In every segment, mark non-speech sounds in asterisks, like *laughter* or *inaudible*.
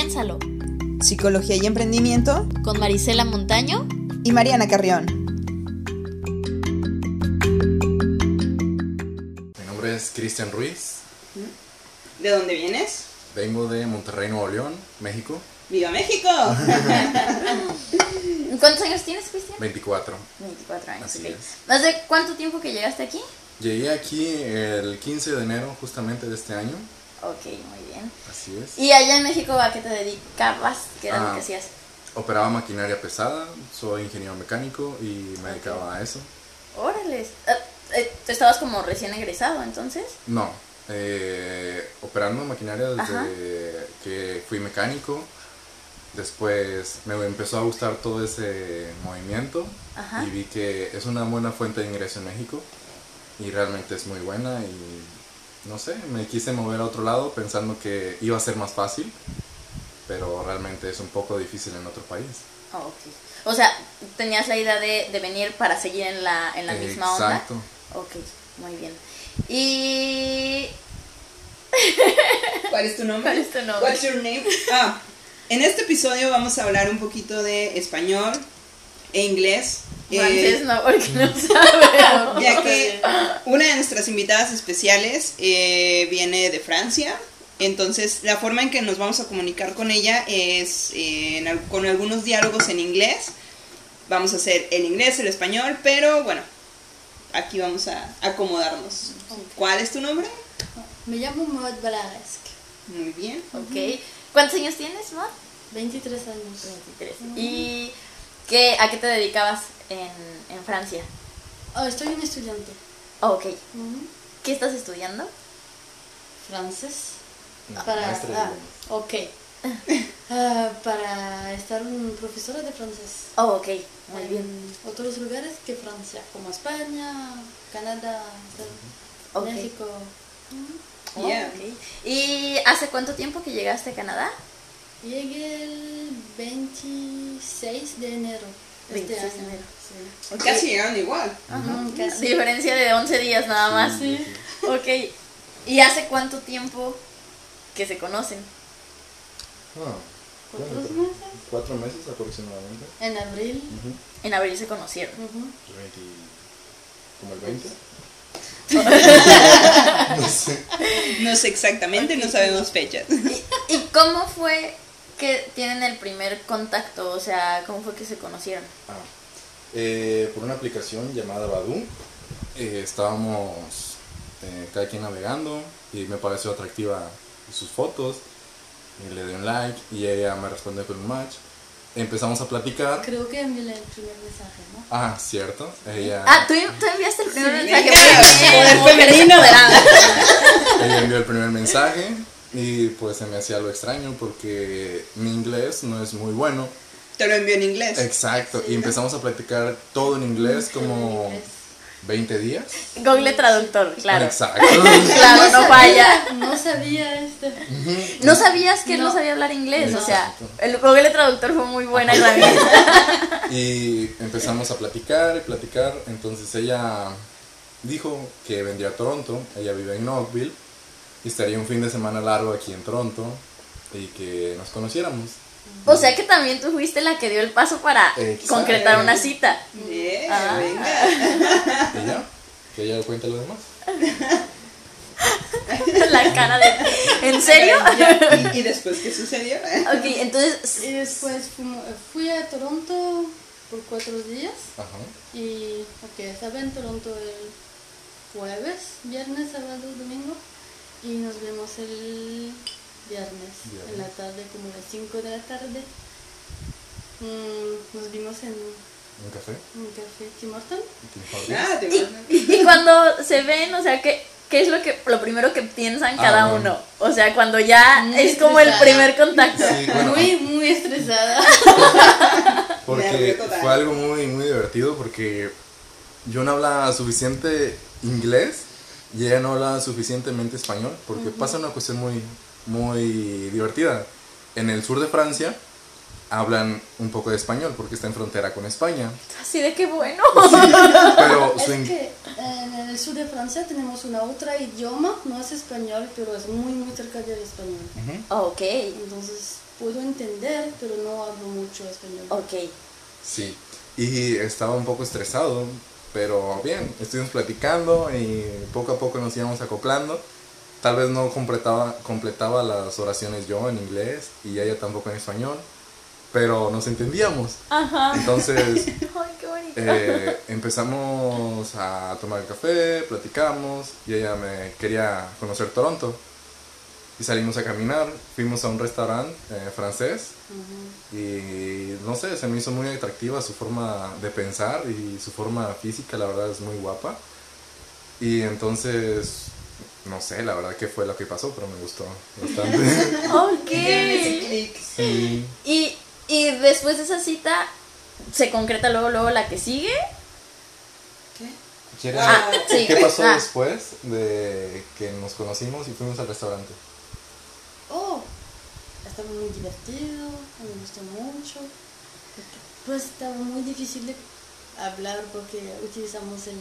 Piénsalo, Psicología y Emprendimiento con Marisela Montaño. y Mariana Carrión. Mi nombre es Cristian Ruiz, ¿De dónde vienes? vengo de Monterrey, Nuevo León, México, ¡Viva México! *laughs* ¿Cuántos años tienes, Cristian? 24. 24 años. Así ok. es. ¿Hace cuánto tiempo que llegaste aquí? Llegué aquí el 15 de enero justamente de este año, Ok, muy bien. así es. ¿Y allá en México a qué te dedicabas? ¿Qué era lo Ah. que hacías? Operaba maquinaria pesada, soy ingeniero mecánico y me dedicaba a eso. Órale. Ah, eh, ¿Te estabas como recién egresado entonces? No, eh, operando maquinaria desde Ajá. que fui mecánico. Después me empezó a gustar todo ese movimiento Ajá. y vi que es una buena fuente de ingreso en México y realmente es muy buena y no sé, me quise mover a otro lado pensando que iba a ser más fácil, pero realmente es un poco difícil en otro país. Ah, ok. O sea, tenías la idea de, de venir para seguir en la, en la misma onda. Exacto. Ok, muy bien. Y... *laughs* ¿Cuál es tu nombre? ¿Cuál es tu nombre? What's your name? Ah, en este episodio vamos a hablar un poquito de español e inglés. eh, Francés no, porque no sabe. ya que una de nuestras invitadas especiales eh, viene de Francia. Entonces, la forma en que nos vamos a comunicar con ella es eh, en con algunos diálogos en inglés. Vamos a hacer el inglés, el español, pero bueno, aquí vamos a acomodarnos. ¿Cuál es tu nombre? Me llamo Maud Balaresk, Muy bien. Ok. ¿Cuántos años tienes, Mod? 23 años. 23. ¿Y qué, a qué te dedicabas en, en Francia? Oh, estoy un estudiante. Oh, ok. ¿Qué estás estudiando? Francés. No, Para, ah, ok. *laughs* Ah, para estar un profesora de francés. Oh, ok. Muy en bien. otros lugares que Francia, como España, Canadá. México. Oh, Yeah. ok. ¿Y hace cuánto tiempo que llegaste a Canadá? Llegué el 26 de enero. Este 26 de enero. Sí. Ok. Casi llegaron igual. Ujú, casi. Diferencia de 11 días nada más. Sí. Ok. ¿Y hace cuánto tiempo que se conocen? Ah, ¿Cuántos bueno, meses? Cuatro meses aproximadamente. En abril. Ujú. En abril se conocieron. Ujú. El 20 como el 20. *laughs* *laughs* no sé. No sé exactamente, no sabemos fechas. ¿Y cómo fue que tienen el primer contacto? O sea, ¿cómo fue que se conocieron? Ah, eh, por una aplicación llamada Badu. eh, estábamos eh, cada quien navegando y me pareció atractiva sus fotos. Y le di un like y ella me respondió con un match. Empezamos a platicar. Creo que envié el primer mensaje, ¿no? Ah, cierto. Ella, Ah, ¿tú, tú enviaste el primer Sí, mensaje. poder femenino. ella envió el primer mensaje y pues se me hacía algo extraño porque mi inglés no es muy bueno. Te lo envío en inglés. Exacto. Y empezamos a platicar todo en inglés como En inglés. 20 días. Google Traductor, claro. Exacto. *laughs* Claro, no falla. No sabía este. No sabías que él no No. sabía hablar inglés, o sea, el Google Traductor fue muy buena herramienta. *laughs* Y empezamos a platicar y platicar. Entonces ella dijo que vendría a Toronto. Ella vive en Knoxville. Y estaría un fin de semana largo aquí en Toronto. Y que nos conociéramos. O sea que también tú fuiste la que dio el paso para Exacto. concretar una cita. Bien, Ah. venga. Y ya. Que ella cuente lo demás. *laughs* La cara de... ¿En serio? ¿Y, *laughs* y después qué sucedió? Ok, entonces... *laughs* Y después fuimos- fui a Toronto por cuatro días. Ajá. Y, ok, estaba en Toronto el jueves, viernes, sábado, domingo. Y nos vemos el viernes, Viernes. en la tarde, como a las 5 de la tarde. Mm, nos vimos en Un café. un café Tim Horton. Tim Hortons. Ah, te Y, *laughs* y cuando se ven, o sea, ¿qué, qué es lo que lo primero que piensan cada Ah, uno? O sea, cuando ya Muy es como el primer contacto. Sí, bueno, Muy, muy estresada. *laughs* Porque fue algo muy, muy divertido porque yo no hablaba suficiente inglés y ella no hablaba suficientemente español porque pasa una cuestión muy, muy divertida. En el sur de Francia hablan un poco de español porque está en frontera con España. Así de qué bueno. Pero su Es in- que en el sur de Francia tenemos una otra idioma, no es español, pero es muy, muy cerca del español. Ujú. ok. Entonces puedo entender, pero no hablo mucho español. Ok. Sí, y estaba un poco estresado, pero bien, estuvimos platicando y poco a poco nos íbamos acoplando. Tal vez no completaba, completaba las oraciones yo en inglés y ella tampoco en español, pero nos entendíamos. Ajá. Entonces *laughs* Ay, qué bonito. eh, empezamos a tomar el café, platicamos y ella me quería conocer Toronto. Y salimos a caminar, fuimos a un restaurante eh, francés y no sé, se me hizo muy atractiva su forma de pensar y su forma física, la verdad es muy guapa. Y entonces, no sé, la verdad que fue lo que pasó, pero me gustó bastante. *laughs* Ok. Sí. Y, y después de esa cita, ¿se concreta luego, luego la que sigue? ¿Qué? ¿Quieres- Ah, sí. ¿Qué pasó Ah. después de que nos conocimos y fuimos al restaurante? Estaba muy divertido, me gustó mucho. Pues estaba muy difícil de hablar porque utilizamos el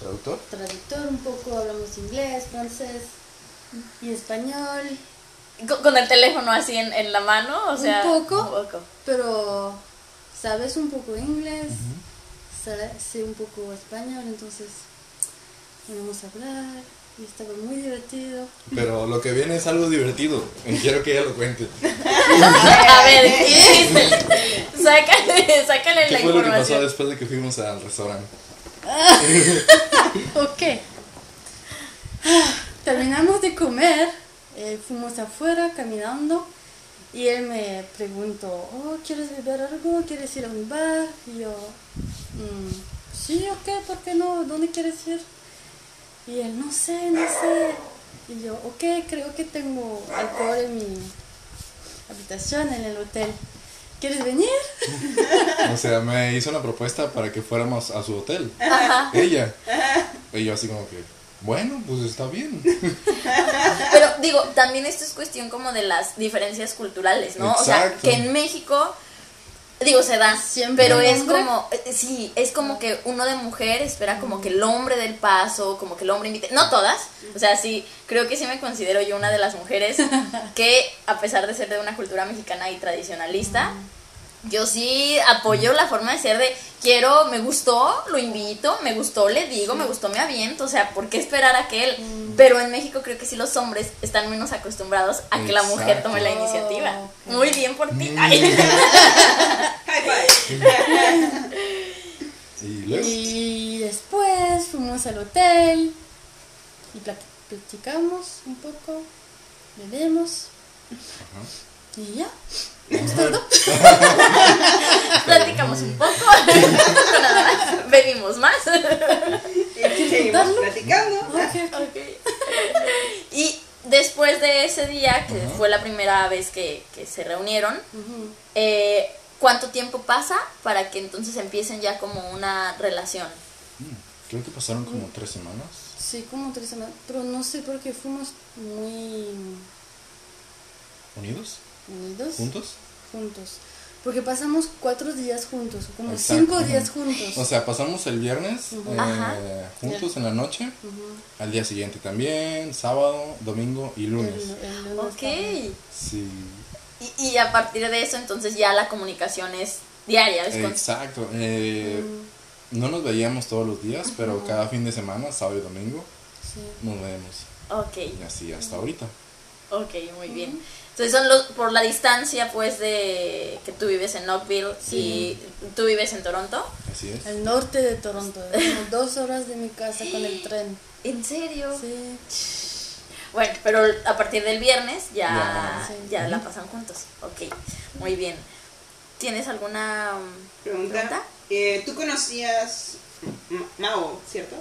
¿Traductor? traductor un poco, hablamos inglés, francés y español, Con, con el teléfono así en, en la mano, o Un sea. poco. Un poco. pero sabes un poco inglés, sa- sé un poco español, entonces a hablar y estaba muy divertido. Pero lo que viene es algo divertido. y Quiero que ella lo cuente. *laughs* A ver, ¿qué? Sácale, sácale ¿Qué la fue lo que pasó información. después de que fuimos al restaurante? *laughs* Ok. Terminamos de comer, eh, fuimos afuera caminando y él me preguntó, oh, ¿quieres beber algo? ¿Quieres ir a un bar? Y yo, "Mm, sí, ok, ¿por qué no? ¿Dónde quieres ir? Y él, no sé, no sé. Y yo, ok, creo que tengo alcohol en mi habitación en el hotel. ¿Quieres venir? *laughs* O sea, me hizo una propuesta para que fuéramos a su hotel. Ajá. Ella. Y yo así como que, bueno, pues está bien. *laughs* Pero digo, también esto es cuestión como de las diferencias culturales, ¿no? O sea, que en México, digo, se da, Siempre pero es hombre. como, eh, sí, es como que uno de mujer espera como que el hombre del paso, como que el hombre invite, no todas, o sea, sí, creo que sí me considero yo una de las mujeres *laughs* que, a pesar de ser de una cultura mexicana y tradicionalista, yo sí apoyo la forma de ser de quiero, me gustó, lo invito, me gustó, le digo, me gustó, me aviento, o sea, ¿por qué esperar a que él? Pero en México creo que sí los hombres están menos acostumbrados a que la mujer tome la iniciativa. Muy bien por ti. Mm. *laughs* Five. Y después fuimos al hotel y plat- platicamos un poco, bebemos y ya. *laughs* Platicamos un poco, *laughs* nada más, bebimos más. Y seguimos platicando. Y después de ese día, que fue la primera vez que, que se reunieron, eh, ¿cuánto tiempo pasa para que entonces empiecen ya como una relación? mm, creo que pasaron como tres semanas. Sí, como tres semanas, pero no sé por qué fuimos muy ¿Unidos? Unidos ¿Juntos? juntos. Porque pasamos cuatro días juntos, como Exacto. cinco días juntos. O sea, pasamos el viernes eh, juntos en la noche, al día siguiente también, sábado, domingo y lunes. El- el lunes Ok. también. Sí, Y, y a partir de eso entonces ya la comunicación es diaria. Es exacto. Eh, No nos veíamos todos los días, pero cada fin de semana, sábado y domingo, Sí. nos vemos. Ok, Y así hasta ahorita. ok, muy bien. Entonces son los, por la distancia pues de que tú vives en Knoxville y tú vives en Toronto. Así es. El norte de Toronto, como dos horas de mi casa con el tren. ¿En serio? Sí. Bueno, pero a partir del viernes ya, Ya. Sí. ya la pasan juntos. Ok, muy bien. ¿Tienes alguna um, Pregunta. Eh, ¿Tú conocías Mao, cierto?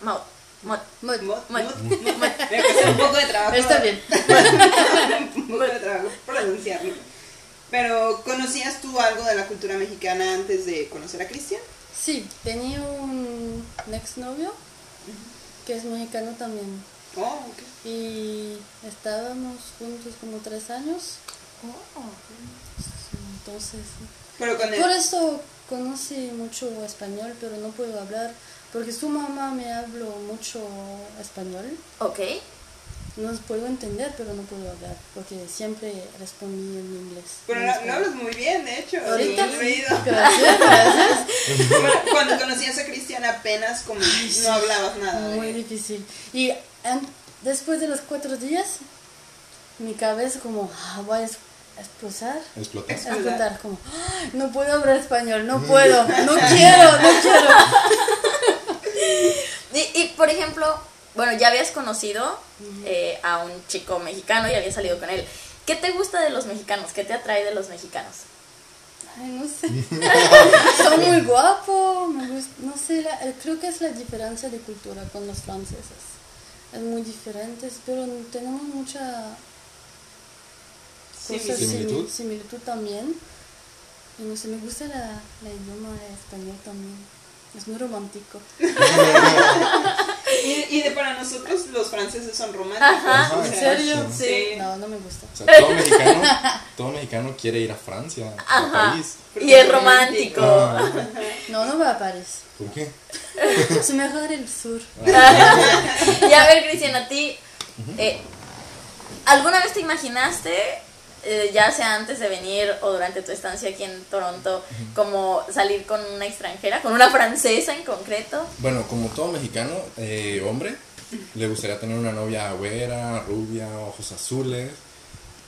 Mau, mod. Mod, Mod. Mod. Un poco de trabajo. Está bien. *laughs* un poco de *laughs* trabajo pronunciarlo. Pero, ¿conocías tú algo de la cultura mexicana antes de conocer a Cristian? Sí, tenía un exnovio que es mexicano también. Oh, ok. Y estábamos juntos como tres años. Entonces, sí. Pero con por eso conocí mucho español, pero no puedo hablar porque su mamá me habló mucho español ok. no puedo entender, pero no puedo hablar, porque siempre respondí en inglés. Pero en no, hablas muy bien, de hecho. Ahorita Sí. *laughs* Gracias, gracias. Bueno, Cuando conocías a Cristian apenas como no hablabas nada. Muy difícil. Y an- después de los cuatro días, mi cabeza como, ah, voy a expulsar. Explotar. explotar, como, "Ah, no puedo hablar español, no *laughs* puedo, no quiero, no quiero. *laughs* Y, y, por ejemplo, bueno, ya habías conocido eh, a un chico mexicano y habías salido con él. ¿Qué te gusta de los mexicanos? ¿Qué te atrae de los mexicanos? Ay, no sé. *laughs* Son muy guapos, me no sé, la- eh, creo que es la diferencia de cultura con los franceses. Es muy diferentes, pero tenemos mucha Similitud. simil- similitud también. Y no sé, me gusta la, la idioma español también. Es muy romántico. *laughs* Y, y de para nosotros los franceses son románticos. Ajá, ¿En serio? Sí. No, no me gusta. O sea, todo mexicano, todo mexicano quiere ir a Francia, a Ajá. París. Y es romántico. Ah, No, no va a París. ¿Por qué? Es mejor el sur. y *laughs* a ver, Cristian, a ti, eh, ¿alguna vez te imaginaste, eh, ya sea antes de venir o durante tu estancia aquí en Toronto, como salir con una extranjera, con una francesa en concreto? Bueno, como todo mexicano, eh, hombre, le gustaría tener una novia güera, rubia, ojos azules.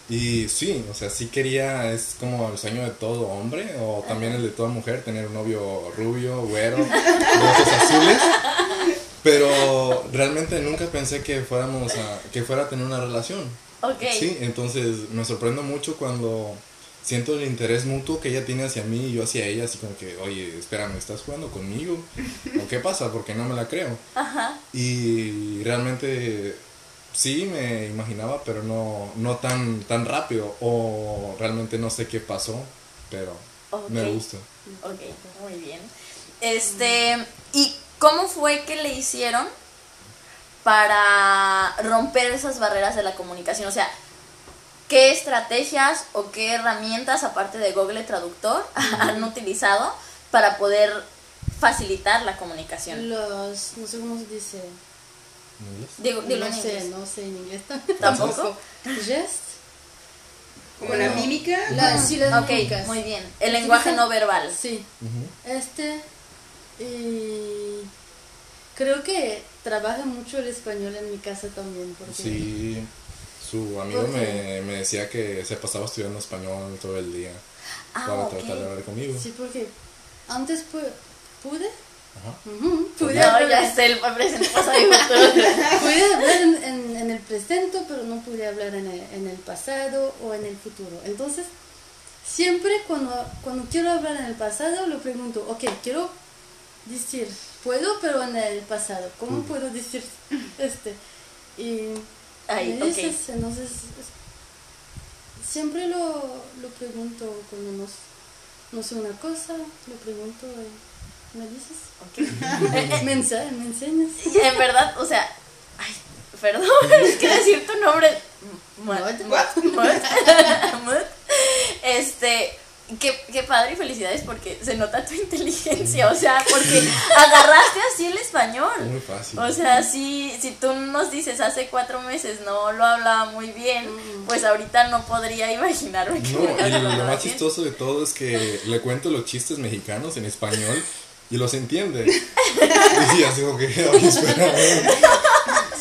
Y sí, o sea, sí quería, es como el sueño de todo hombre, o también el de toda mujer, tener un novio rubio, güero, de ojos azules. Pero realmente nunca pensé que fuéramos a, que fuera a tener una relación. Sí, entonces me sorprendo mucho cuando siento el interés mutuo que ella tiene hacia mí y yo hacia ella, así como que, oye, espérame, ¿estás jugando conmigo? ¿O qué pasa? Porque no me la creo. Ajá. Y realmente sí me imaginaba, pero no, no tan, tan rápido. O realmente no sé qué pasó, pero me gusta. Ok, muy bien. Este, ¿y cómo fue que le hicieron para romper esas barreras de la comunicación? O sea, ¿qué estrategias o qué herramientas, aparte de Google Traductor, *laughs* han utilizado para poder facilitar la comunicación? Los, no sé cómo se dice. ¿En inglés? Digo, no en sé, inglés. no sé en inglés ¿Tampoco? Gest. Como la mímica. La, sí, las Ok, mímicas. muy bien. El lenguaje no verbal. Sí, este. Y creo que trabaja mucho el español en mi casa también. Porque Sí, su amigo ¿Por me, me decía que se pasaba estudiando español todo el día Ah, para ok. tratar de hablar conmigo. Sí, porque antes pu- pude. Ajá. ujú, pude, No, hablar, ya sé el presente pasado y pude hablar en, en- en el presente, pero no pude hablar en el, en el pasado o en el futuro. Entonces, siempre cuando, cuando quiero hablar en el pasado, lo pregunto, ok, quiero decir, puedo, pero en el pasado, ¿cómo puedo decir *laughs* este? Y Ay, me dices, entonces, es- siempre lo, lo pregunto cuando no, s- no sé una cosa, lo pregunto y me dices, Ok. *laughs* me, ense- me enseñas. *laughs* Y en verdad, o sea, ay, perdón, es que decir tu nombre. Mut? Mut, Mut. Este, qué, qué padre y felicidades porque se nota tu inteligencia, o sea, porque agarraste así el Es español. muy fácil. O sea, si, si tú nos dices hace cuatro meses no lo hablaba muy bien, pues ahorita no podría imaginarme que No, y lo hablado más bien. chistoso de todo es que le cuento los chistes mexicanos en español y los entiende. *laughs* Y sí, así como que, "Ay, espera.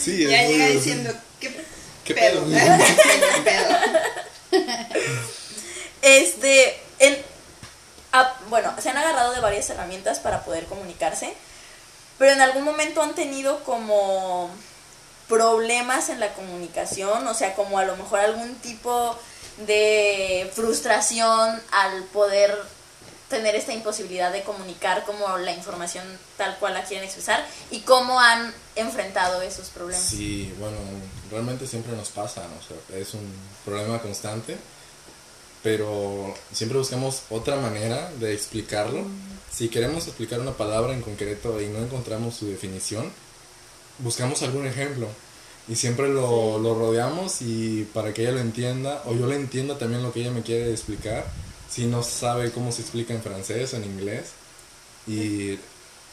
Sí, es Ya llega diciendo, ¿qué, ¿Qué pedo? pedo? *laughs* ¿Qué pedo? Este, en, bueno, se han agarrado de varias herramientas para poder comunicarse, pero en algún momento han tenido como problemas en la comunicación, o sea, como a lo mejor algún tipo de frustración al poder tener esta imposibilidad de comunicar como la información tal cual la quieren expresar y cómo han enfrentado esos problemas. Sí, bueno, realmente siempre nos pasa, o sea, es un problema constante, pero siempre buscamos otra manera de explicarlo. Si queremos explicar una palabra en concreto y no encontramos su definición, buscamos algún ejemplo y siempre lo, lo rodeamos y para que ella lo entienda o yo le entienda también lo que ella me quiere explicar, si no sabe cómo se explica en francés o en inglés. Y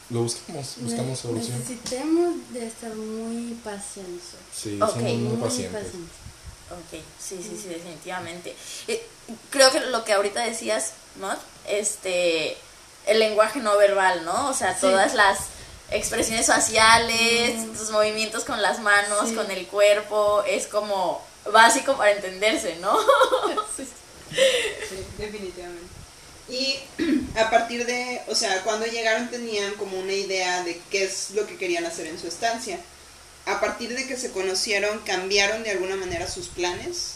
lo buscamos, buscamos solución. Necesitamos de estar muy pacientes. Sí, Ok, somos muy muy pacientes. pacientes. Ok, sí, sí, sí, definitivamente. Eh, creo que lo que ahorita decías, ¿no? Este, el lenguaje no verbal, ¿no? O sea, Sí. todas las expresiones faciales, tus movimientos con las manos, Sí. con el cuerpo, es como básico para entenderse, ¿no? *laughs* Sí. Sí, definitivamente. Y *clears throat* a partir de, o sea, cuando llegaron tenían como una idea de qué es lo que querían hacer en su estancia. A partir de que se conocieron, ¿cambiaron de alguna manera sus planes?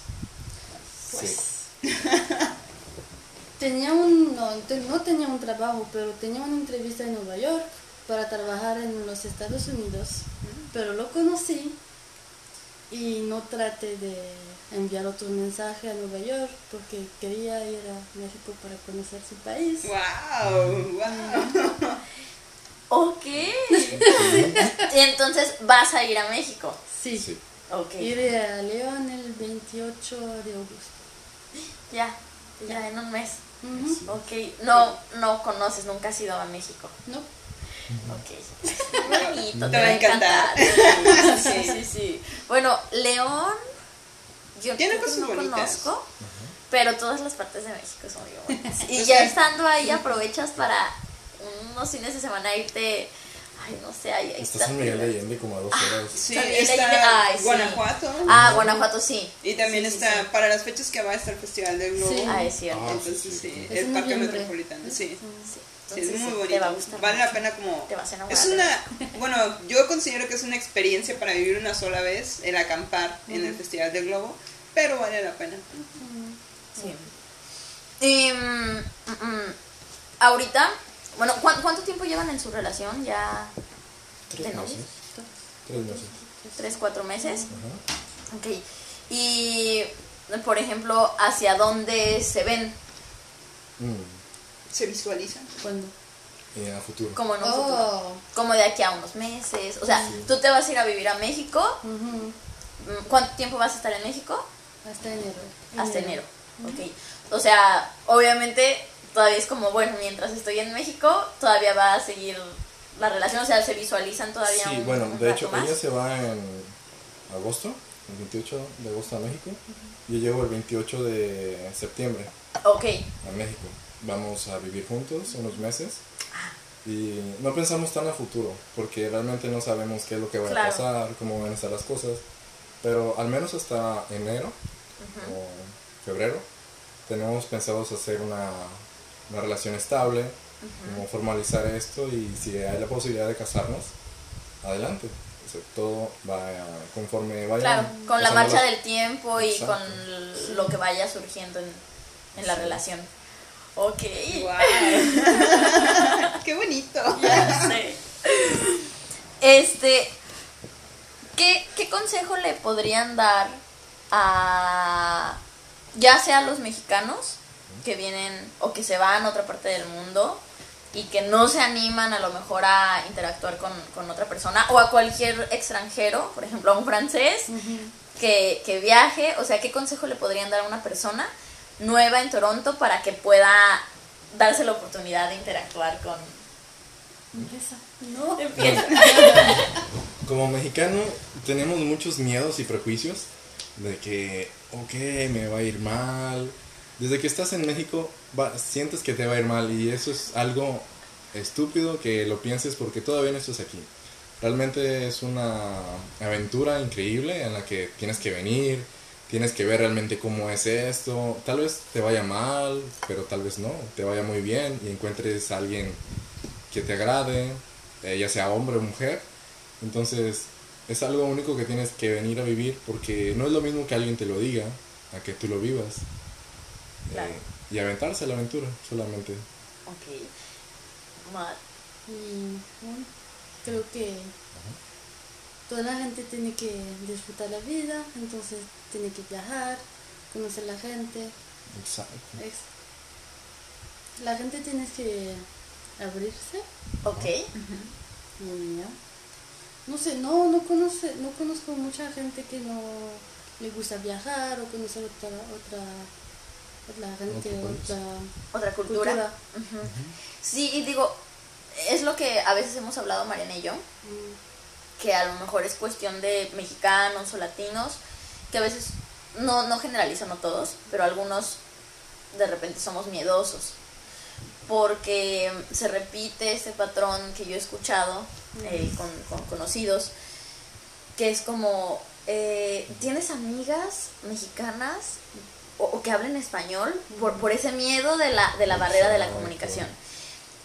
Sí. *laughs* Tenía un, no, no tenía un trabajo, pero tenía una entrevista en Nueva York para trabajar en los Estados Unidos. Pero lo conocí y no traté de enviar otro mensaje a Nueva York porque quería ir a México para conocer su país. ¡Wow! ¡Wow! *laughs* Ok. *laughs* y entonces vas a ir a México. Sí, Sí. Ok. iré a León el 28 de agosto. *gasps* Ya, ya en un mes. Ujú. Ok. No, no conoces, nunca has ido a México. No, Ok. *laughs* Bonito, Te va a encantar. Sí, sí, sí, sí. Bueno, León, yo Tiene cosas no bonitas. conozco, pero todas las partes de México son muy bonitas. *laughs* Y Pues ya estando ahí aprovechas para unos fines de semana irte, ay, no sé, ahí, ahí Está San Miguel de Allende como a dos horas. Sí, También está Allende- ay, sí. Guanajuato. Ah, Guanajuato sí. Y también Sí, sí, está, sí. para las fechas que va a estar el Festival del Globo. Sí. Ah, es cierto. Ah, Entonces, sí, sí, sí, sí. Es el en Parque noviembre. Metropolitano, sí. Sí. Sí, Entonces, es muy sí, bonito. Te va a gustar. vale la pena como... Te vas a enamorar. Es una... *laughs* Bueno, yo considero que es una experiencia para vivir una sola vez, el acampar en el Festival del Globo, pero vale la pena. Sí. Y, mm, mm, mm, ahorita, bueno, ¿cuán- ¿cuánto tiempo llevan en su relación? ¿Ya Tres meses. Tres meses. ¿Tres, cuatro meses? Ajá. Ok. Y, por ejemplo, ¿hacia dónde se ven? Mm, Se visualiza. ¿cuándo? y a futuro. Como en un futuro. Oh, Como de aquí a unos meses. O sea, Sí. tú te vas a ir a vivir a México. Mm, ¿Cuánto tiempo vas a estar en México? hasta enero. Hasta enero. Ok. O sea, obviamente todavía es como, bueno, mientras estoy en México, todavía va a seguir la relación. O sea, se visualizan todavía Sí, un, bueno, un de hecho, más. ella se va en agosto, el 28 de agosto a México. Yo llego el 28 de septiembre Ok. a México. Vamos a vivir juntos unos meses. Y no pensamos tan a futuro, porque realmente no sabemos qué es lo que va Claro. a pasar, cómo van a estar las cosas. Pero al menos hasta enero o febrero tenemos pensados hacer una, una relación estable, como formalizar esto y si hay la posibilidad de casarnos, adelante. O sea, todo va conforme vaya. Claro, con la marcha del tiempo y Exacto. con lo que vaya surgiendo en, en la Sí. relación. Ok. ¡Wow! *laughs* ¡Qué bonito! *laughs* Ya sé. Este, ¿qué, ¿qué consejo le podrían dar a ya sea a los mexicanos que vienen o que se van a otra parte del mundo y que no se animan a lo mejor a interactuar con, con otra persona o a cualquier extranjero, por ejemplo a un francés que, que viaje, o sea, ¿qué consejo le podrían dar a una persona nueva en Toronto para que pueda darse la oportunidad de interactuar con... Empieza. No. Empieza. *laughs* Como mexicano tenemos muchos miedos y prejuicios de que, ok, me va a ir mal. Desde que estás en México sientes que te va a ir mal y eso es algo estúpido que lo pienses porque todavía no estás aquí. Realmente es una aventura increíble en la que tienes que venir, tienes que ver realmente cómo es esto. Tal vez te vaya mal, pero tal vez no, te vaya muy bien y encuentres a alguien que te agrade, eh, ya sea hombre o mujer. Entonces es algo único que tienes que venir a vivir porque no es lo mismo que alguien te lo diga a que tú lo vivas. Claro. Eh, y aventarse a la aventura solamente. Ok. Mar. Y bueno, creo que toda la gente tiene que disfrutar la vida, entonces tiene que viajar, conocer la gente. Exacto. Es- la gente tiene que abrirse. Ok. y ya. No sé, no, no, conoce, no conozco mucha gente que no le gusta viajar o conocer otra, otra, otra gente, Otro país. otra Otra cultura. Sí, y digo, es lo que a veces hemos hablado Mariana y yo, que a lo mejor es cuestión de mexicanos o latinos, que a veces, no, no generalizo, no todos, pero algunos de repente somos miedosos, porque se repite ese patrón que yo he escuchado eh, con, con conocidos, que es como, eh, ¿tienes amigas mexicanas o, o que hablen español? Por, por ese miedo de la, de la barrera de la comunicación.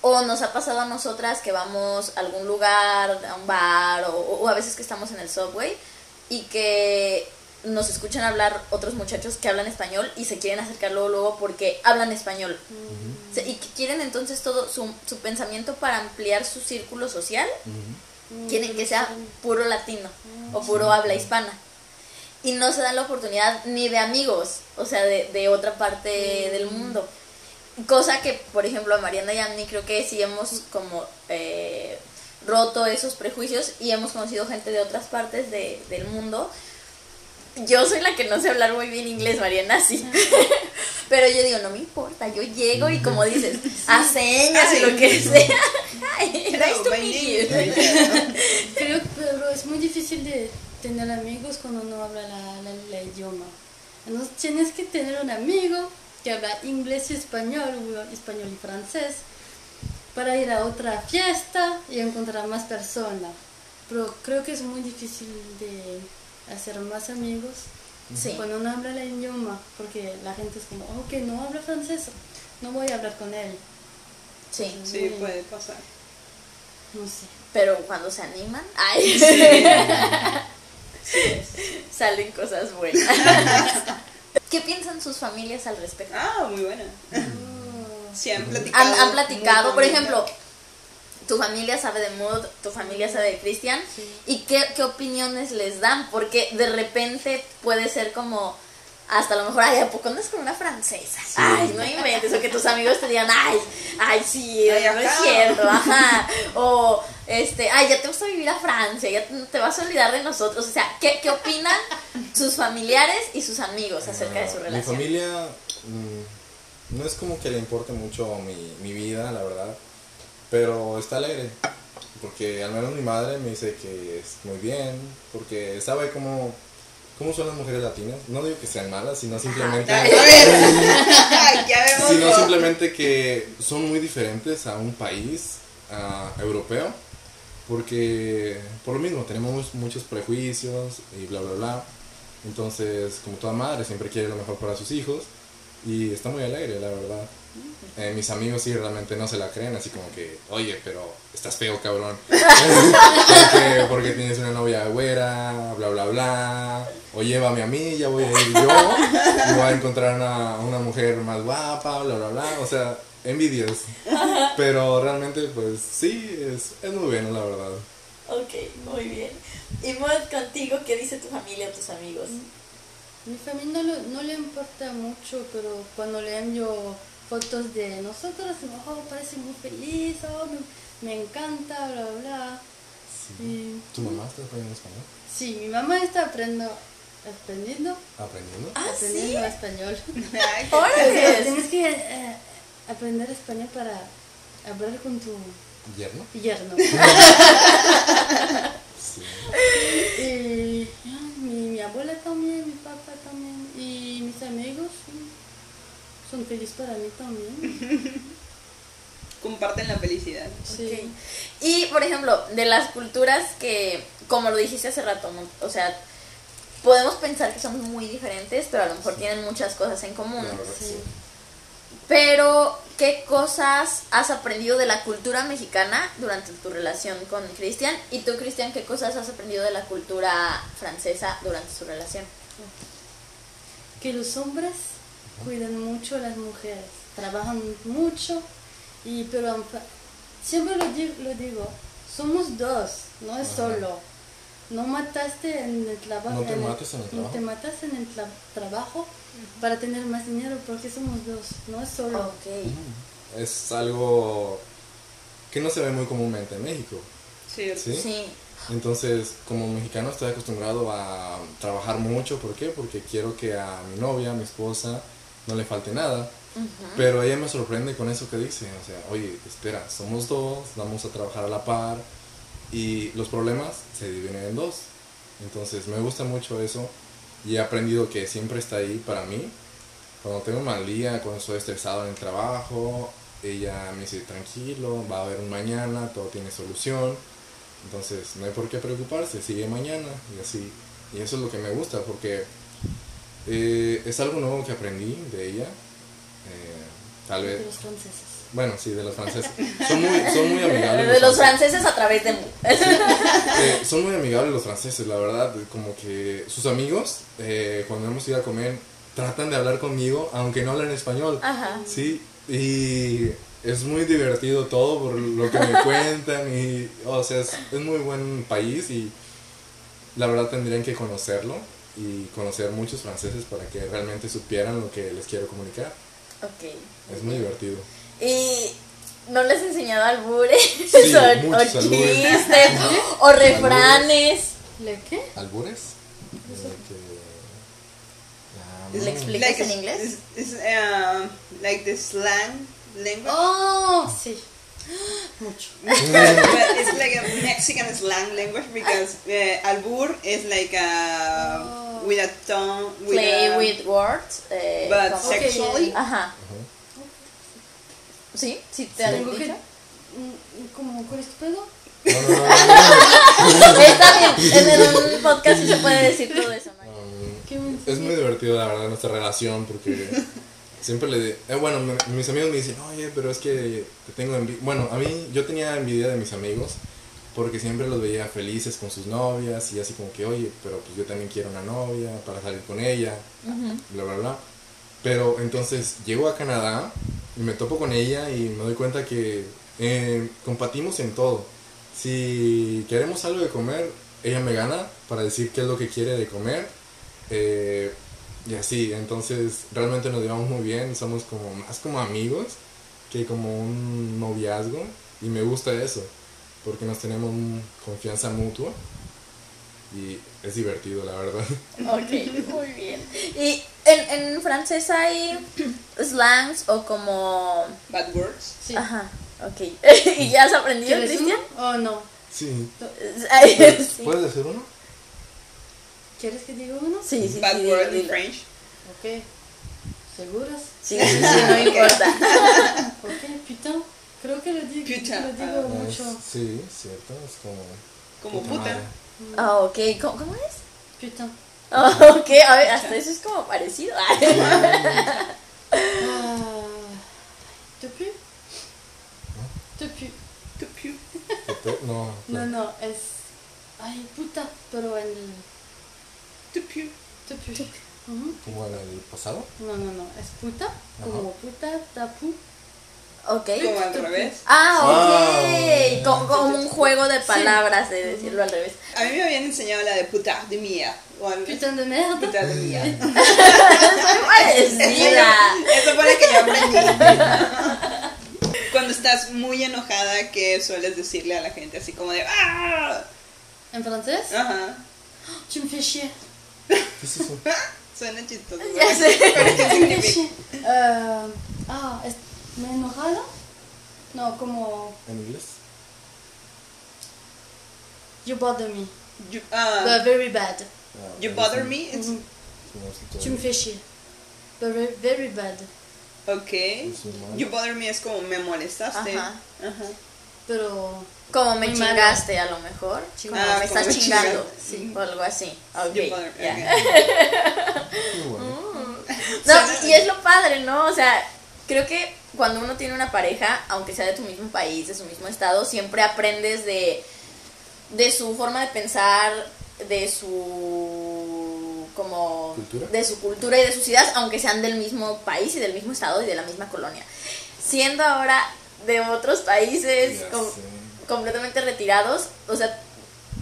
O nos ha pasado a nosotras que vamos a algún lugar, a un bar, o, o a veces que estamos en el subway y que nos escuchan hablar otros muchachos que hablan español y se quieren acercar luego, luego porque hablan español. Y que quieren entonces todo su, su pensamiento para ampliar su círculo social, quieren que sea puro latino o puro habla hispana. Y no se dan la oportunidad ni de amigos, o sea, de, de otra parte del mundo. Cosa que, por ejemplo, a Mariana y a mí creo que sí hemos como eh, roto esos prejuicios y hemos conocido gente de otras partes de- del mundo. Yo soy la que no sé hablar muy bien inglés, Mariana, sí. *laughs* Pero yo digo, no me importa, yo llego y como dices, *laughs* a señas y lo que sea. *laughs* Hi, nice to meet you. Creo que pero es muy difícil de tener amigos cuando no habla la, la- la idioma. Entonces tienes que tener un amigo que habla inglés y español, o español y francés, para ir a otra fiesta y encontrar más personas. Pero creo que es muy difícil de hacer más amigos Sí. cuando no habla el idioma, porque la gente es como, ok, no habla francés, no voy a hablar con él. Sí, Sí, puede pasar. No sé. pero cuando se animan, ay, *laughs* salen cosas buenas. ¿Qué piensan sus familias al respecto? Ah, muy buena. Sí, han platicado. Han, han platicado, por ejemplo, tu familia sabe de Mood, tu familia sabe de Cristian, Sí. y qué, qué opiniones les dan, porque de repente puede ser como, hasta a lo mejor, ay, ¿a poco andas con una francesa? Ay, no inventes, o que tus amigos te digan, ay, ay, sí, Ay, no es cierto, ajá, o, este, ay, ya te gusta vivir a Francia, ya te, te vas a olvidar de nosotros, o sea, ¿qué, qué opinan *laughs* sus familiares y sus amigos acerca de su relación? Mi familia mm, no es como que le importe mucho mi, mi vida, la verdad, pero está alegre. Porque al menos mi madre me dice que es muy bien, porque sabe cómo, cómo son las mujeres latinas. No digo que sean malas, sino simplemente, A ya sino simplemente que son muy diferentes a un país europeo. Porque por lo mismo tenemos muchos prejuicios y bla, bla, bla. Entonces, como toda madre, siempre quiere lo mejor para sus hijos. Y está muy alegre, la verdad. Eh, mis amigos sí realmente no se la creen, así como que, oye, pero estás feo, cabrón. *laughs* porque, porque tienes una novia güera, bla, bla, bla. O llévame a mí, ya voy a ir yo. Y voy a encontrar una, una mujer más guapa, bla, bla, bla. O sea, envidias. Pero realmente, pues sí, es, es muy bueno, la verdad. Ok, muy bien. Y Mod, contigo, ¿qué dice tu familia o tus amigos? Mi familia no, le- no le importa mucho, pero cuando le envío fotos de nosotros, oh, parece muy feliz, oh, me, me encanta, bla, bla, bla. Y, ¿Tu mamá está aprendiendo español? sí, mi mamá está aprendiendo, aprendiendo, ¿Aprendiendo? Ah, sí. aprendiendo español. *laughs* *laughs* Ay, qué- ¡Órale! Tienes que eh, aprender español para hablar con tu ¿Yerno? yerno. *laughs* Sí. y mi, mi abuela también, mi papá también, y mis amigos sí, son felices para mí también. *laughs* Comparten la felicidad. Sí. Y, por ejemplo, de las culturas que, como lo dijiste hace rato, o sea, podemos pensar que son muy diferentes, pero a lo mejor tienen muchas cosas en común. Sí. sí. Pero, ¿qué cosas has aprendido de la cultura mexicana durante tu relación con Cristian? Y tú, Cristian, ¿qué cosas has aprendido de la cultura francesa durante su relación? que los hombres cuidan mucho a las mujeres, trabajan mucho, y pero siempre lo digo, lo digo, somos dos, no es Ajá. solo. No mataste en el trabajo. No te mates en el No trabajo. te matas en el tra- trabajo para tener más dinero porque somos dos, no es solo. Ok. Es algo que no se ve muy comúnmente en México. Sí. ¿sí? Sí. Entonces, como mexicano estoy acostumbrado a trabajar mucho. ¿Por qué? Porque quiero que a mi novia, a mi esposa, no le falte nada. Pero ella me sorprende con eso que dice, o sea, oye, espera, somos dos, vamos a trabajar a la par y los problemas se dividen en dos. Entonces me gusta mucho eso y he aprendido que siempre está ahí para mí. Cuando tengo un mal día, cuando estoy estresado en el trabajo, ella me dice, tranquilo, va a haber un mañana, todo tiene solución. Entonces no hay por qué preocuparse, sigue mañana y así. Y eso es lo que me gusta porque eh, es algo nuevo que aprendí de ella. Eh, tal vez... De los franceses. Bueno, sí, de los franceses. Son muy, son muy amigables. De los franceses a través de... Eh, son muy amigables los franceses, la verdad. Como que sus amigos, eh, cuando hemos ido a comer, tratan de hablar conmigo, aunque no hablan español. Ajá. Sí, y es muy divertido todo por lo que me cuentan. Y, o sea, es, es muy buen país y la verdad tendrían que conocerlo y conocer muchos franceses para que realmente supieran lo que les quiero comunicar. Ok. Es muy divertido. Y no les he enseñado albures Sí, *laughs* o, o chistes o refranes. ¿Le qué? ¿Albures? Eh, que- ¿Le Ah, explicas Like en inglés? It's, it's, uh, like the slang language. Oh, sí. Mucho. but *laughs* it's like a Mexican slang language because uh, albur is like a Oh. with a tone with Play a, with words. eh, but como- Okay, sexually. Ajá. ¿Sí? ¿Sí te han Tengo que. dicho? mm, ¿Cómo? ¿Cuál es tu pedo? No, no, no, no, no. *laughs* Está bien, en un podcast sí se puede decir todo eso, ¿no? Um, ¿Qué me Es muy divertido, la verdad, nuestra relación porque *laughs* siempre le... di- eh, bueno, me- mis amigos me dicen, oye, pero es que te tengo envidia. Bueno, a mí yo tenía envidia de mis amigos porque siempre los veía felices con sus novias y así como que, oye, pero pues yo también quiero una novia para salir con ella, bla, bla, bla. Pero entonces llego a Canadá y me topo con ella y me doy cuenta que eh, compartimos en todo. Si queremos algo de comer, ella me gana para decir qué es lo que quiere de comer. eh, y así, entonces realmente nos llevamos muy bien, somos como más como amigos que como un noviazgo y me gusta eso, porque nos tenemos un- confianza mutua y es divertido, la verdad. *laughs* Ok, muy bien. ¿Y en, en francés hay slangs o como... bad words. Sí. Ajá, ok. *laughs* ¿Y ya has aprendido, ¿Quieres Cristian? Oh, no. Sí. *laughs* Ay, sí. ¿Puedes decir uno? ¿Quieres que diga uno? Sí, sí, bad sí, word dilo, in dilo. French. Ok. ¿Seguras? Sí, sí, *laughs* sí, no importa. *laughs* Ok, putain. Creo que lo digo, Putain, lo digo ah, mucho. Es- sí, cierto, es como... Como puta. madre. Ah, ok, ¿cómo, cómo es? Putain. Ah, ok, a ver, hasta eso es como parecido. *laughs* Ah, ¿Te pue? ¿Te? Tu piu. Pepe- No, No, no, es. Ay, puta, pero en el. Tu piu. Te pue. Ujú. como en el pasado. No, no, no, es puta, como puta, tapu. ok. Como al revés. Ah, ok. Ah. Como, como un juego de palabras, de decirlo al revés. A mí me habían enseñado la de puta de mía. Putain de merde. Puta de mía. *laughs* Soy parecida. Eso fue lo que yo aprendí. Cuando estás muy enojada, ¿qué sueles decirle a la gente? Así como de ¡Ah! En francés, Ajá. tu me fais chier. ¿Qué es eso? *laughs* Suena chistoso. Ya sé. *laughs* *laughs* Eh, ah, es, ¿me he enojado? No, como. ¿En inglés? You bother me. You, ah, But very bad. Ah, you bother me? It's, todo- Tu me fais chier. Very, very bad. ok. You bother me es como me molestaste. Ajá. Ajá. Pero. Como me Muy malo. chingaste a lo mejor. Como Ah, me como estás me chingando. chingaste. Sí, o algo así. Ok. You bother me. ya. ok. Muy bueno. *laughs* No, y es lo padre, ¿no? O sea, creo que cuando uno tiene una pareja, aunque sea de tu mismo país, de su mismo estado, siempre aprendes de, de su forma de pensar, de su como ¿Cultura? de su cultura y de sus ideas, aunque sean del mismo país y del mismo estado y de la misma colonia. Siendo ahora de otros países Ya com- sé. Completamente retirados, o sea,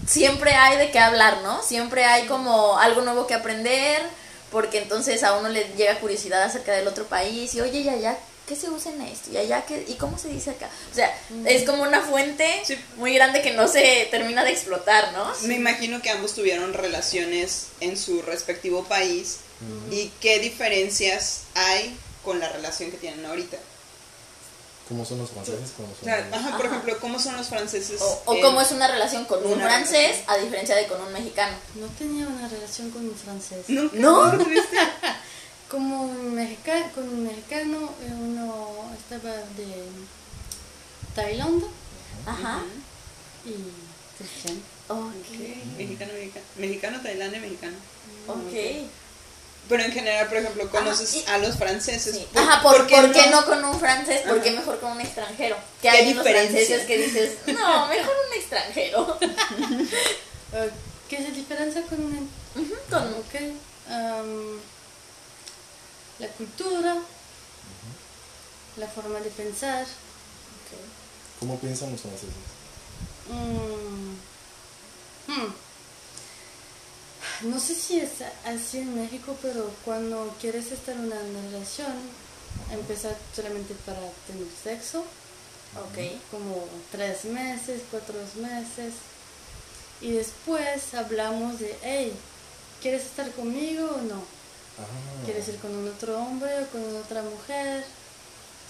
siempre hay de qué hablar, ¿no? Siempre hay como algo nuevo que aprender, porque entonces a uno le llega curiosidad acerca del otro país y, oye, ya, ya, ¿qué se usa en esto? Y allá, ¿qué, ¿y cómo se dice acá? O sea, es como una fuente Sí. muy grande que no se termina de explotar, ¿no? Me imagino que ambos tuvieron relaciones en su respectivo país y qué diferencias hay con la relación que tienen ahorita. ¿Cómo son los franceses? ¿Cómo O sea, los- ajá, por Ajá. ejemplo, ¿cómo son los franceses? O, cómo es una relación con un francés relación. a diferencia de con un mexicano. No tenía una relación con un francés. ¿No? ¿no? *laughs* Como un mexica- con un mexicano, eh, uno estaba de Tailandia Ajá. y cristiano. Ok. Mexicano, mexicano, mexicano, Tailandia, mexicano. Ok. Pero en general, por ejemplo, conoces y- a los franceses. Sí. ¿Por- Ajá, ¿por, por qué por qué no con un francés? ¿Por qué mejor con un extranjero? Que ¿Qué hay unos diferencia? franceses que dices, *laughs* no, mejor un extranjero. Eh, *laughs* ¿Qué se diferencia con un con- am, la cultura, la forma de pensar. ¿Cómo piensan los franceses? mm, hmm. No sé si es así en México, pero cuando quieres estar en una relación, empezar solamente para tener sexo, Ok. como tres meses, cuatro meses, y después hablamos de, hey, ¿quieres estar conmigo o no? Ah, ¿Quieres ir con un otro hombre o con otra mujer?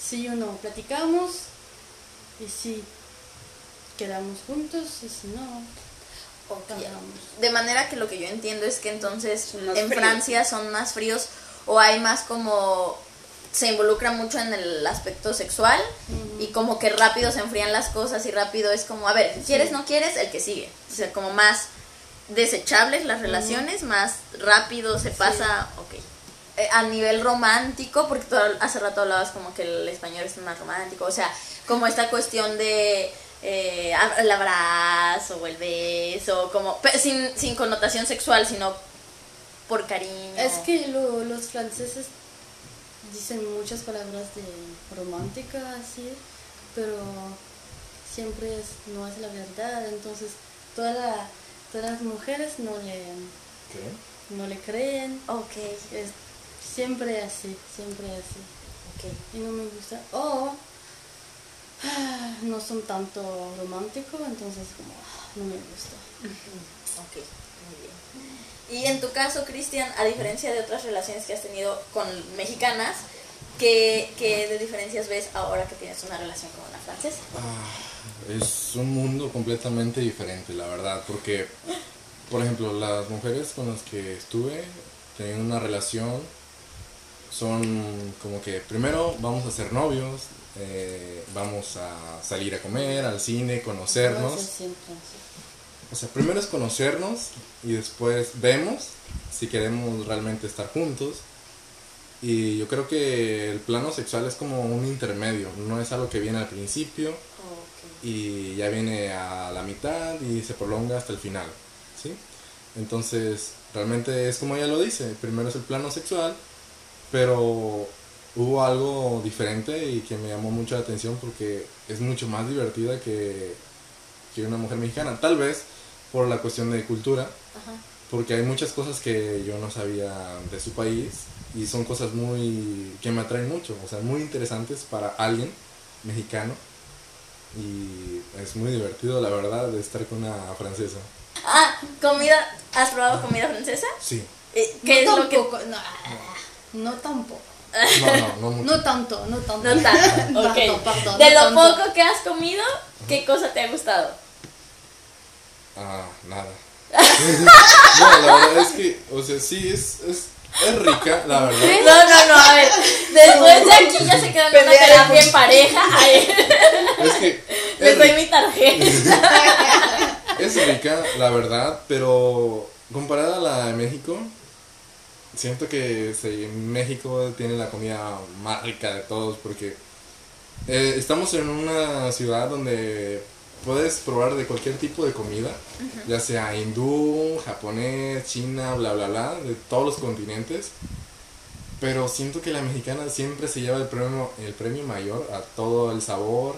Sí o no, platicamos y si quedamos juntos y si no, De manera que lo que yo entiendo es que entonces en fríos. Francia son más fríos o hay más como se involucra mucho en el aspecto sexual y como que rápido se enfrían las cosas y rápido es como, a ver, ¿quieres, no quieres? El que sigue. O sea, como más desechables las relaciones, más rápido se pasa, ok. Eh, a nivel romántico, porque tú hace rato hablabas como que el español es más romántico, o sea, como esta cuestión de eh, el abrazo o el beso, como pe- sin, sin connotación sexual, sino por cariño. Es que lo- los franceses dicen muchas palabras de romántica así, pero siempre es, no es la verdad, entonces toda la- todas las mujeres no le, ¿Qué? no le creen, Ok, es siempre así, siempre así. ok. y no me gusta. O ah, *sighs* no son tanto románticos, entonces como ah, no me gusta. *laughs* Ok, muy bien. Y en tu caso, Cristian, a diferencia de otras relaciones que has tenido con mexicanas, ¿qué, qué de diferencias ves ahora que tienes una relación con una francesa? Ah, es un mundo completamente diferente, la verdad, porque, por ejemplo, las mujeres con las que estuve tenían una relación, son como que primero vamos a ser novios, eh, vamos a salir a comer, al cine, No conocernos. O sea, primero es conocernos y después vemos si queremos realmente estar juntos. Y yo creo que el plano sexual es como un intermedio, no es algo que viene al principio y ya viene a la mitad y se prolonga hasta el final, ¿sí? Entonces, realmente es como ella lo dice, primero es el plano sexual, pero hubo algo diferente y que me llamó mucho la atención porque es mucho más divertida que, que una mujer mexicana, tal vez por la cuestión de cultura, Ajá. porque hay muchas cosas que yo no sabía de su país y son cosas muy que me atraen mucho, o sea, muy interesantes para alguien mexicano y es muy divertido la verdad de estar con una francesa. Ah, comida, ¿has probado comida francesa? Sí. Eh, ¿Qué no es lo que...? no, no tampoco. No, no, no mucho. No tanto, no tanto. No tanto, *laughs* de no lo tanto. poco que has comido, ¿qué cosa te ha gustado? Ah, nada. *laughs* no, la verdad es que, o sea, sí es es, es rica, la verdad. No, no, no, a ver. *laughs* Después de aquí ya se quedan en una terapia en pareja. Ay, Es que les es doy mi tarjeta. Es rica, la verdad, pero comparada a la de México, siento que sí, México tiene la comida más rica de todos porque eh, estamos en una ciudad donde puedes probar de cualquier tipo de comida, ya sea hindú, japonés, china, bla, bla, bla, de todos los continentes. Pero siento que la mexicana siempre se lleva el premio, el premio mayor a todo el sabor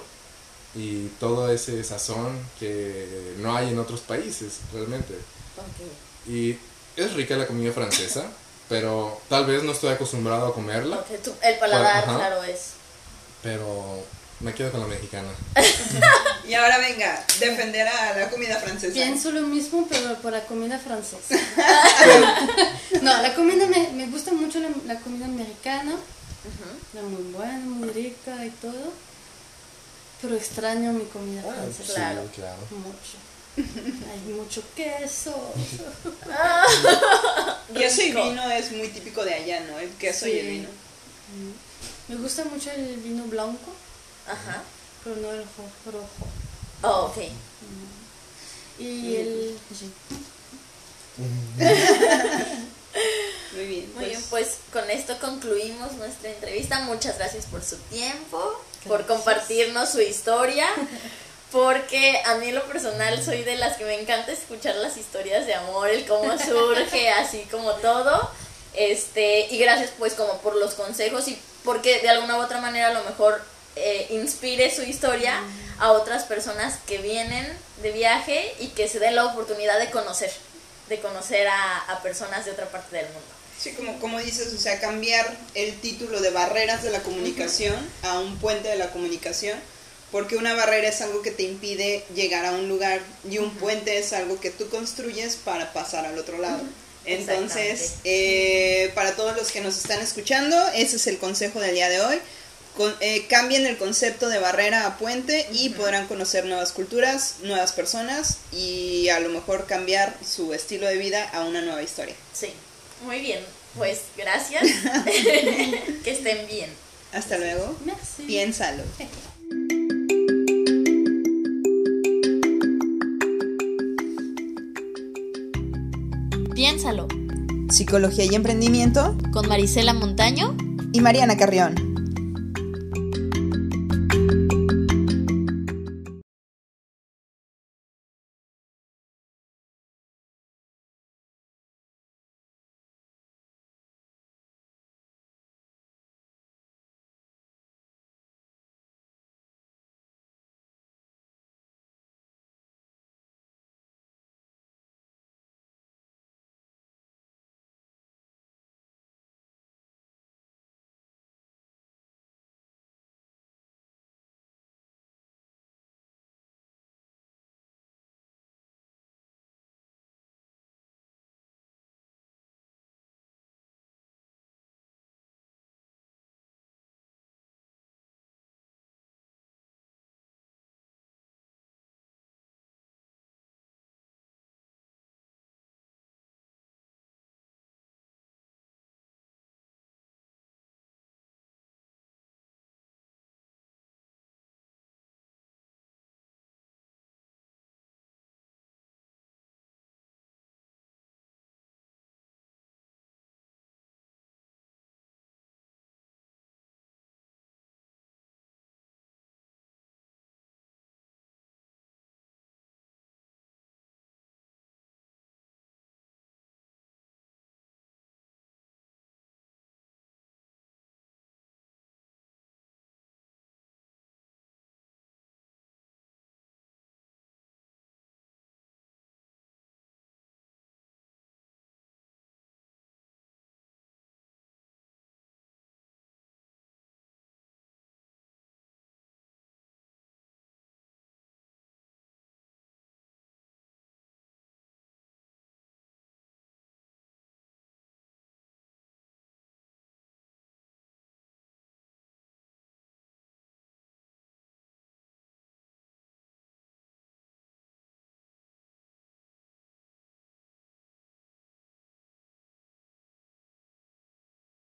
y todo ese sazón que no hay en otros países realmente. Y es rica la comida francesa, pero tal vez no estoy acostumbrado a comerla. El paladar, claro, es. pero me quedo con la mexicana. *laughs* Y ahora venga, defender a la comida francesa. Pienso lo mismo, pero por la comida francesa. *laughs* no, la comida me, me gusta mucho la, la comida americana. La muy buena, muy rica y todo. Pero extraño mi comida Ah, francesa. Claro. Claro. Mucho. Hay mucho queso. *laughs* Queso y Rico. vino es muy típico de allá, ¿no? El queso y el vino. Me gusta mucho el vino blanco, Ajá. pero no el ro- rojo. Oh, ok. Y el... *laughs* Muy bien. Muy bien, pues, pues con esto concluimos nuestra entrevista. Muchas gracias por su tiempo, por compartirnos su historia. *laughs* Porque a mí en lo personal soy de las que me encanta escuchar las historias de amor, el cómo *laughs* surge, así como todo. Este, y gracias pues como por los consejos y porque de alguna u otra manera a lo mejor eh, inspire su historia a otras personas que vienen de viaje y que se den la oportunidad de conocer, de conocer a, a personas de otra parte del mundo. Sí, como, como dices, o sea, cambiar el título de barreras de la comunicación a un puente de la comunicación, porque una barrera es algo que te impide llegar a un lugar y un puente es algo que tú construyes para pasar al otro lado. Entonces, eh, para todos los que nos están escuchando, ese es el consejo del día de hoy. Con- eh, cambien el concepto de barrera a puente y podrán conocer nuevas culturas, nuevas personas y a lo mejor cambiar su estilo de vida a una nueva historia. Sí, muy bien. Pues gracias. *laughs* *laughs* que estén bien. Hasta luego. Merci. Piénsalo. *laughs* Piénsalo. Psicología y emprendimiento Con Marisela Montaño. y Mariana Carrión.